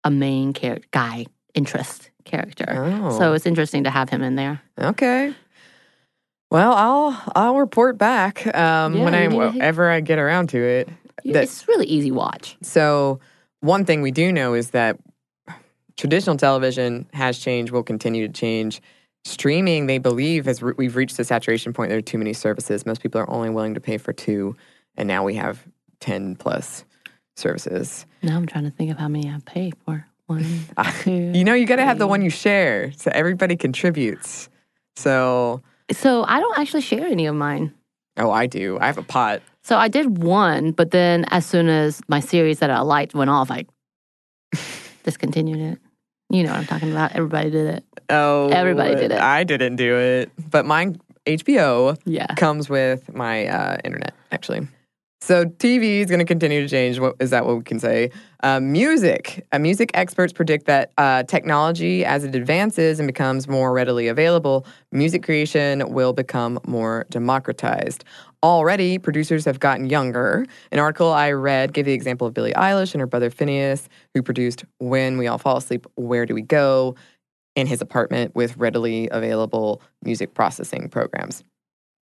a main character guy interest character. Oh. So it's interesting to have him in there. Okay. Well, I'll I'll report back um, Yeah, when I whenever I get around to it. That- it's really easy watch. So one thing we do know is that traditional television has changed, will continue to change. Streaming, they believe, has re- we've reached the saturation point. There are too many services. Most people are only willing to pay for two, and now we have ten plus services. Now I'm trying to think of how many I pay for. One, two. You know, you got to have the one you share, so everybody contributes. So, So I don't actually share any of mine. Oh, I do. I have a pot. So I did one, but then as soon as my series that I liked went off, I discontinued it. You know what I'm talking about. Everybody did it. Oh, Everybody did it. I didn't do it, but mine HBO Yeah. comes with my uh, internet actually. So TV is going to continue to change. What is that? What we can say? Uh, music. Uh, music experts predict that uh, technology, as it advances and becomes more readily available, music creation will become more democratized. Already, producers have gotten younger. An article I read gave the example of Billie Eilish and her brother Finneas, who produced "When We All Fall Asleep, Where Do We Go?" in his apartment with readily available music processing programs.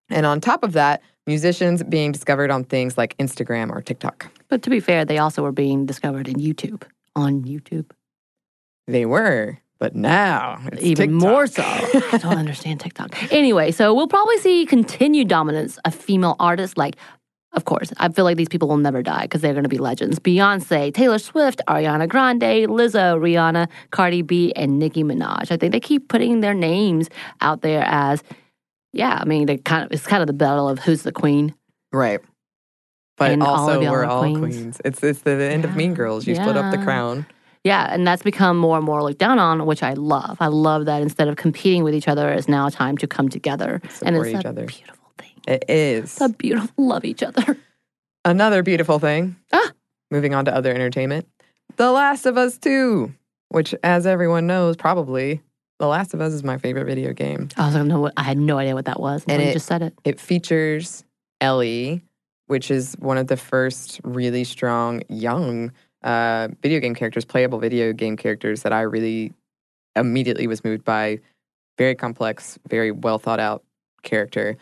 And on top of that, musicians being discovered on things like Instagram or TikTok. But to be fair, they also were being discovered in YouTube. On YouTube. They were, but now it's Even TikTok. more so. I don't understand TikTok. Anyway, so we'll probably see continued dominance of female artists like of course, I feel like these people will never die because they're going to be legends. Beyonce, Taylor Swift, Ariana Grande, Lizzo, Rihanna, Cardi B, and Nicki Minaj. I think they keep putting their names out there as, yeah. I mean, they kind of it's kind of the battle of who's the queen. right. But And also, y'all we're all queens. queens. It's it's the end of Mean Girls. You split up the crown. Yeah, and that's become more and more looked down on, which I love. I love that instead of competing with each other, it's now time to come together and Support it's each a other. beautiful thing. It is. It's a beautiful love each other. Another beautiful thing. Ah. Moving on to other entertainment. The Last of Us 2, which, as everyone knows, probably The Last of Us is my favorite video game. I was like, no, I had no idea what that was And you it- just said it. It features Ellie, which is one of the first really strong young uh, video game characters, playable video game characters that I really immediately was moved by. Very complex, very well thought out character.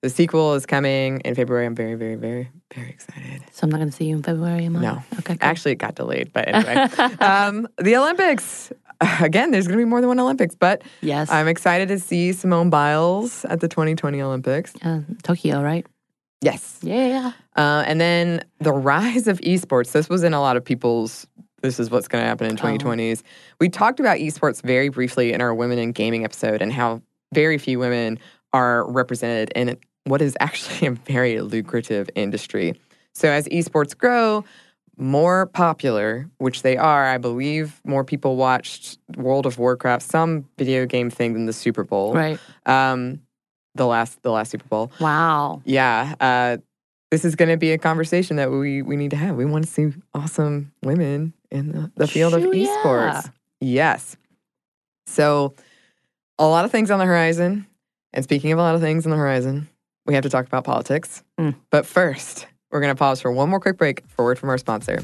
The sequel is coming in February. I'm very, very, very, very excited. So I'm not going to see you in February, am I? No. Okay. Cool. Actually, it got delayed, but anyway. um, the Olympics. Again, there's going to be more than one Olympics, but yes. I'm excited to see Simone Biles at the 2020 Olympics. uh, Tokyo, right? Yes. Yeah. Uh, and then the rise of esports. This was in a lot of people's. This is what's going to happen in 2020s. We talked about esports very briefly in our Women in Gaming episode and how very few women are represented in what is actually a very lucrative industry. So as esports grow, more popular, which they are, I believe more people watched World of Warcraft, some video game thing than the Super Bowl. Right. Um, the last, the last Super Bowl. Wow. Yeah, uh, this is going to be a conversation that we we need to have. We want to see awesome women in the, the field of Shoo, yeah. esports. Yes. So, a lot of things on the horizon. And speaking of a lot of things on the horizon, we have to talk about politics. Mm. But first, we're going to pause for one more quick break for word from our sponsor.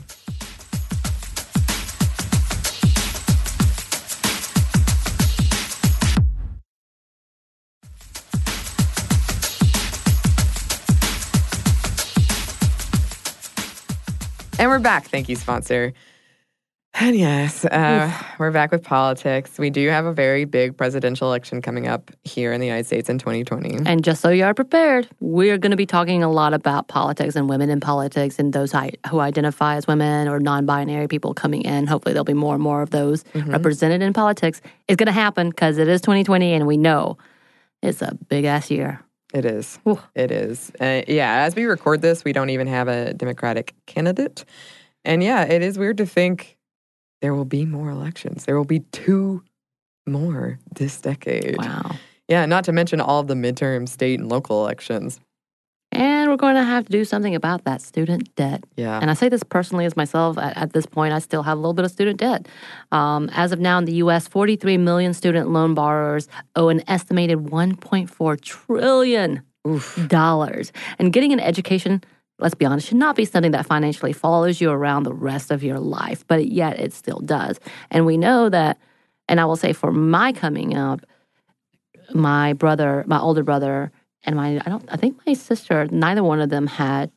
And we're back. Thank you, sponsor. And yes, uh, we're back with politics. We do have a very big presidential election coming up here in the United States in 2020. And just so you are prepared, we're going to be talking a lot about politics and women in politics and those who identify as women or non binary people coming in. Hopefully, there'll be more and more of those Mm-hmm. represented in politics. It's going to happen because it is 2020 and we know it's a big ass year. It is. Ooh. It is. Uh, yeah, as we record this, we don't even have a Democratic candidate. And yeah, it is weird to think there will be more elections. There will be two more this decade. Wow. Yeah, not to mention all the midterm state and local elections. And we're going to have to do something about that student debt. Yeah. And I say this personally as myself. At, at this point, I still have a little bit of student debt. Um, as of now in the U.S., 43 million student loan borrowers owe an estimated 1.4 trillion Oof. dollars. And getting an education, let's be honest, should not be something that financially follows you around the rest of your life, but yet it still does. And we know that, and I will say for my coming up, my brother, my older brother, and my I don't I think my sister, neither one of them had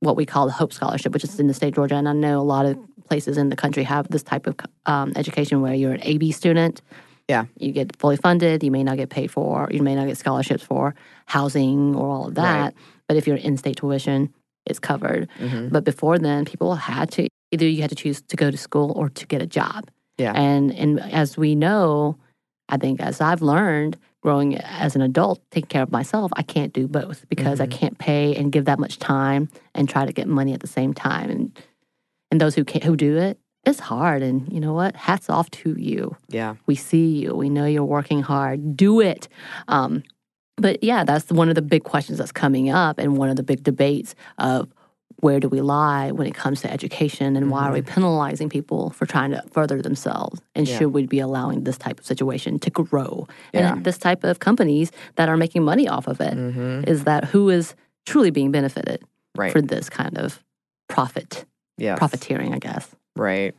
what we call the Hope Scholarship, which is in the state of Georgia, and I know a lot of places in the country have this type of um, education where you're an AB student. Yeah. you get fully funded. You may not get paid for. You may not get scholarships for housing or all of that. Right. But if you're in-state tuition, it's covered. Mhm. But before then, people had to either you had to choose to go to school or to get a job. Yeah. And and as we know, I think as I've learned growing as an adult, taking care of myself, I can't do both because I Mhm. can't pay and give that much time and try to get money at the same time. And and those who can who do it, it's hard. And you know what? Hats off to you. Yeah. We see you. We know you're working hard. Do it. Um, but yeah, that's one of the big questions that's coming up, and one of the big debates of where do we lie when it comes to education, and why are we penalizing people for trying to further themselves, and Yeah. should we be allowing this type of situation to grow, Yeah. and this type of companies that are making money off of it? Is Mm-hmm. that who is truly being benefited Right. for this kind of profit, yes. profiteering? I guess. Right.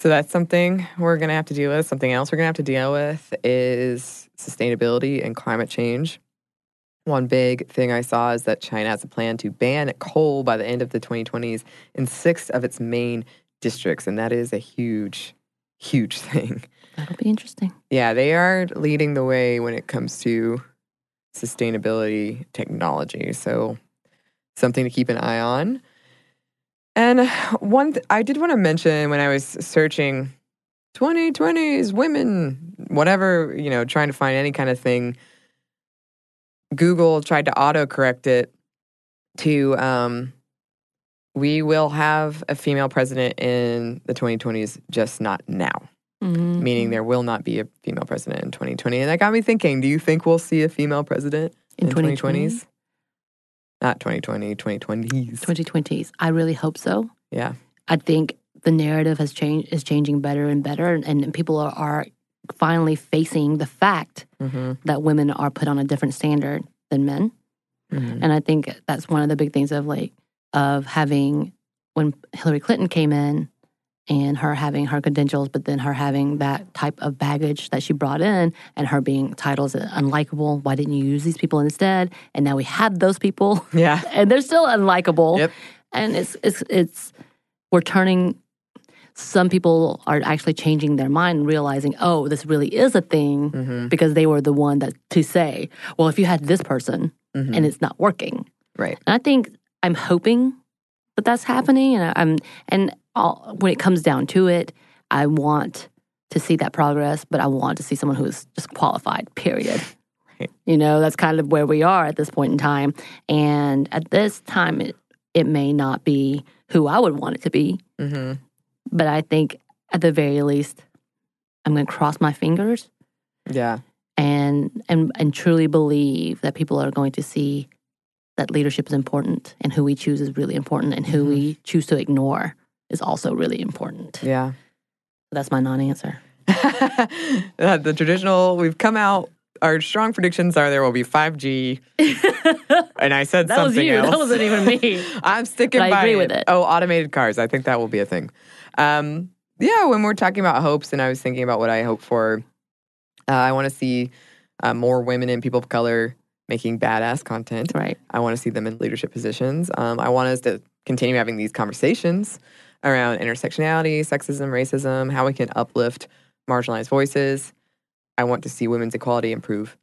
So that's something we're going to have to deal with. Something else we're going to have to deal with is sustainability and climate change. One big thing I saw is that China has a plan to ban coal by the end of the 2020s in six of its main districts. And that is a huge, huge thing. That'll be interesting. Yeah, they are leading the way when it comes to sustainability technology. So, something to keep an eye on. And one, th- I did want to mention when I was searching 2020s women, whatever, you know, trying to find any kind of thing, Google tried to autocorrect it to, um, we will have a female president in the 2020s, just not now Mhm. meaning there will not be a female president in 2020. And that got me thinking, do you think we'll see a female president in in 2020? 2020s? Not 2020, 2020s. 2020s. I really hope so. Yeah. I think the narrative has changed is changing better and better, and, and people are, are finally facing the fact hmm that women are put on a different standard than men. hmm And I think that's one of the big things of like of having when Hillary Clinton came in and her having her credentials, but then her having that type of baggage that she brought in and her being titled unlikable. Why didn't you use these people instead? And now we have those people Yeah. and they're still unlikable. Yep. And it's it's it's we're turning some people are actually changing their mind, and realizing, oh, this really is a thing hmm because they were the one that to say, well, if you had this person hmm and it's not working. Right. And I think I'm hoping that that's happening. And I'm and I'll, when it comes down to it, I want to see that progress, but I want to see someone who is just qualified. Period. Right. You know, that's kind of where we are at this point in time. And at this time, it it may not be who I would want it to be, hmm but I think at the very least, I'm going to cross my fingers Yeah. and and and truly believe that people are going to see that leadership is important and who we choose is really important and who Mhm. we choose to ignore is also really important. Yeah. That's my non-answer. Uh, the traditional, we've come out, our strong predictions are there will be 5G. And I said That was you. else. That wasn't even me. I'm sticking But I by agree it. with it. Oh, automated cars. I think that will be a thing. Um, yeah, when we're talking about hopes, and I was thinking about what I hope for, uh, I want to see uh, more women and people of color making badass content. Right. I want to see them in leadership positions. Um, I want us to continue having these conversations around intersectionality, sexism, racism, how we can uplift marginalized voices. I want to see women's equality improve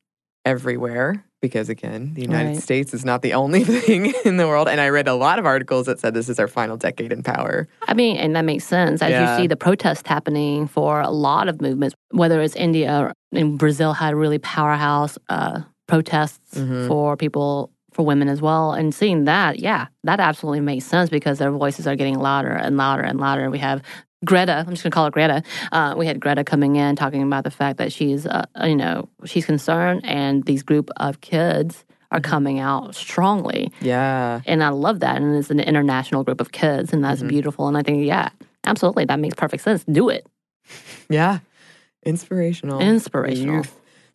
everywhere because, again, the United Right. States is not the only thing in the world. And I read a lot of articles that said this is our final decade in power. I mean, and that makes sense as Yeah. you see the protests happening for a lot of movements, whether it's India or in Brazil had really powerhouse uh, protests Mhm. for people for women as well. And seeing that, yeah, that absolutely makes sense because their voices are getting louder and louder and louder. We have Greta, I'm just going to call her Greta. Uh, we had Greta coming in talking about the fact that she's, uh, you know, she's concerned, and these group of kids are coming out strongly. Yeah. And I love that. And it's an international group of kids, and that's Mhm. beautiful. And I think, yeah, absolutely, that makes perfect sense. Do it. Yeah. Inspirational. Inspirational.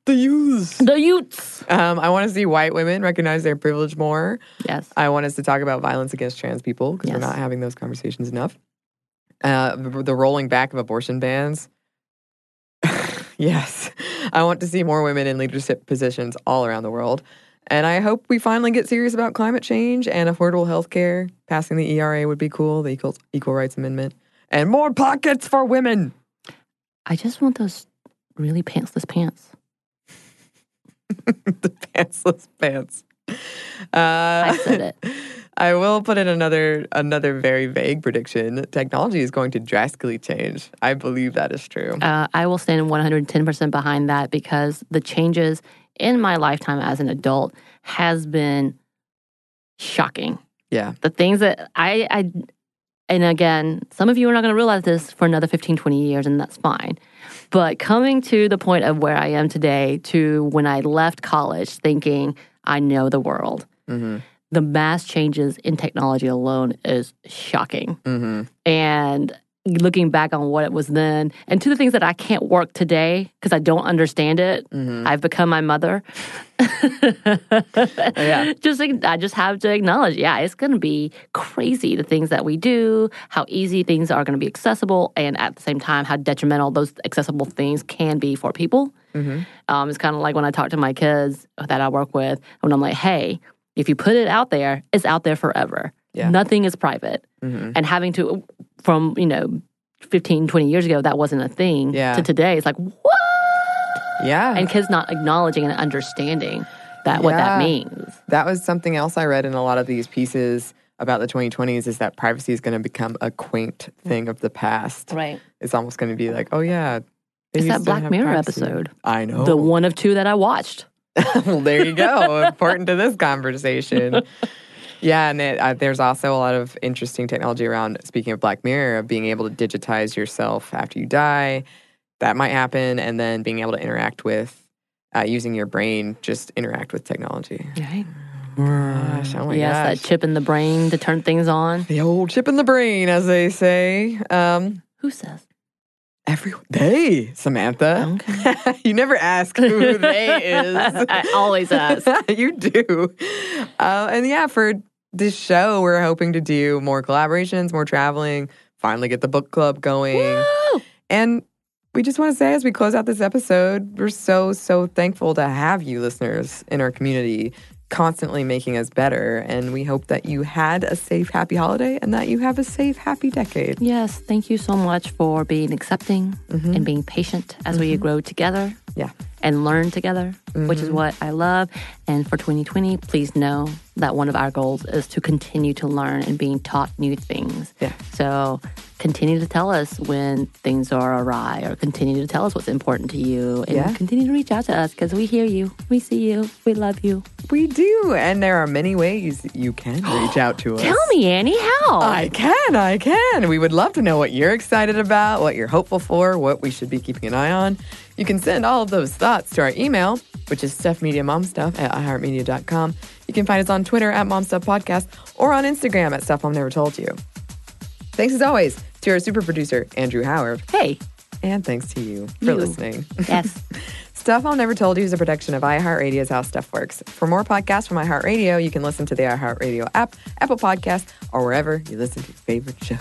The youths. The youths. Um, I want to see white women recognize their privilege more. Yes. I want us to talk about violence against trans people because we're not having those conversations enough. Uh, the, rolling back of abortion bans. yes. I want to see more women in leadership positions all around the world. And I hope we finally get serious about climate change and affordable health care. Passing the ERA would be cool, the Equal, Equal Rights Amendment. And more pockets for women. I just want those really pantsless pants. the pantsless pants. Uh, I said it. I will put in another another very vague prediction. Technology is going to drastically change. I believe that is true. Uh, I will stand 110% behind that because the changes in my lifetime as an adult has been shocking. Yeah. The things that I, I and again, some of you are not going to realize this for another 15, 20 years, and that's fine. But coming to the point of where I am today to when I left college thinking I know the world, Mm-hmm. the mass changes in technology alone is shocking. Mm-hmm. And looking back on what it was then, and to the things that I can't work today because I don't understand it, Mm-hmm. I've become my mother. Yeah. Just I just have to acknowledge, yeah, it's going to be crazy the things that we do, how easy things are going to be accessible, and at the same time, how detrimental those accessible things can be for people. Mm-hmm. Um, it's kind of like when I talk to my kids that I work with, when I'm like, hey, if you put it out there, it's out there forever. Yeah. Nothing is private. Mm-hmm. And having to, from, you know, 15, 20 years ago, that wasn't a thing. Yeah. To today, it's like, what? Yeah. And kids not acknowledging and understanding that what that means. that was something else I read in a lot of these pieces about the 2020s is that privacy is going to become a quaint thing of the past. Right. It's almost going to be like, oh yeah, they It's that Black Mirror privacy. episode. I know. The one of two that I watched. well, there you go. Important to this conversation. Yeah, and it, uh, there's also a lot of interesting technology around. Speaking of Black Mirror, of being able to digitize yourself after you die, that might happen, and then being able to interact with uh, using your brain, just interact with technology. Right. Gosh, oh my yes, gosh, that chip in the brain to turn things on. the old chip in the brain, as they say. Um, Who says? Every they Samantha, Okay. you never ask who they is. I always ask. you do. Uh, and yeah, for this show, we're hoping to do more collaborations, more traveling, finally get the book club going. Woo! And we just want to say, as we close out this episode, we're so, so thankful to have you listeners in our community constantly making us better. And we hope that you had a safe, happy holiday and that you have a safe, happy decade. Yes, thank you so much for being accepting mm-hmm. and being patient as we mm-hmm. grow together Yeah. and learn together, which is mm-hmm. what I love. And for 2020, please know that one of our goals is to continue to learn and being taught new things. Yeah. So continue to tell us when things are awry or continue to tell us what's important to you and Yeah. continue to reach out to us because we hear you, we see you, we love you. We do. And there are many ways you can reach out to us. Tell me, Anney, how? I can, I can. We would love to know what you're excited about, what you're hopeful for, what we should be keeping an eye on. You can send all of those thoughts to our email, which is stuffmediamomstuff at iheartmedia.com. You can find us on Twitter at momstuffpodcast or on Instagram at Stuff Mom Never Told You. Thanks as always to our super producer, Andrew Howard. hey, And thanks to you for You. listening. yes. Stuff I'll Never Told You is a production of iHeartRadio's How Stuff Works. For more podcasts from iHeartRadio, you can listen to the iHeartRadio app, Apple Podcasts, or wherever you listen to your favorite show.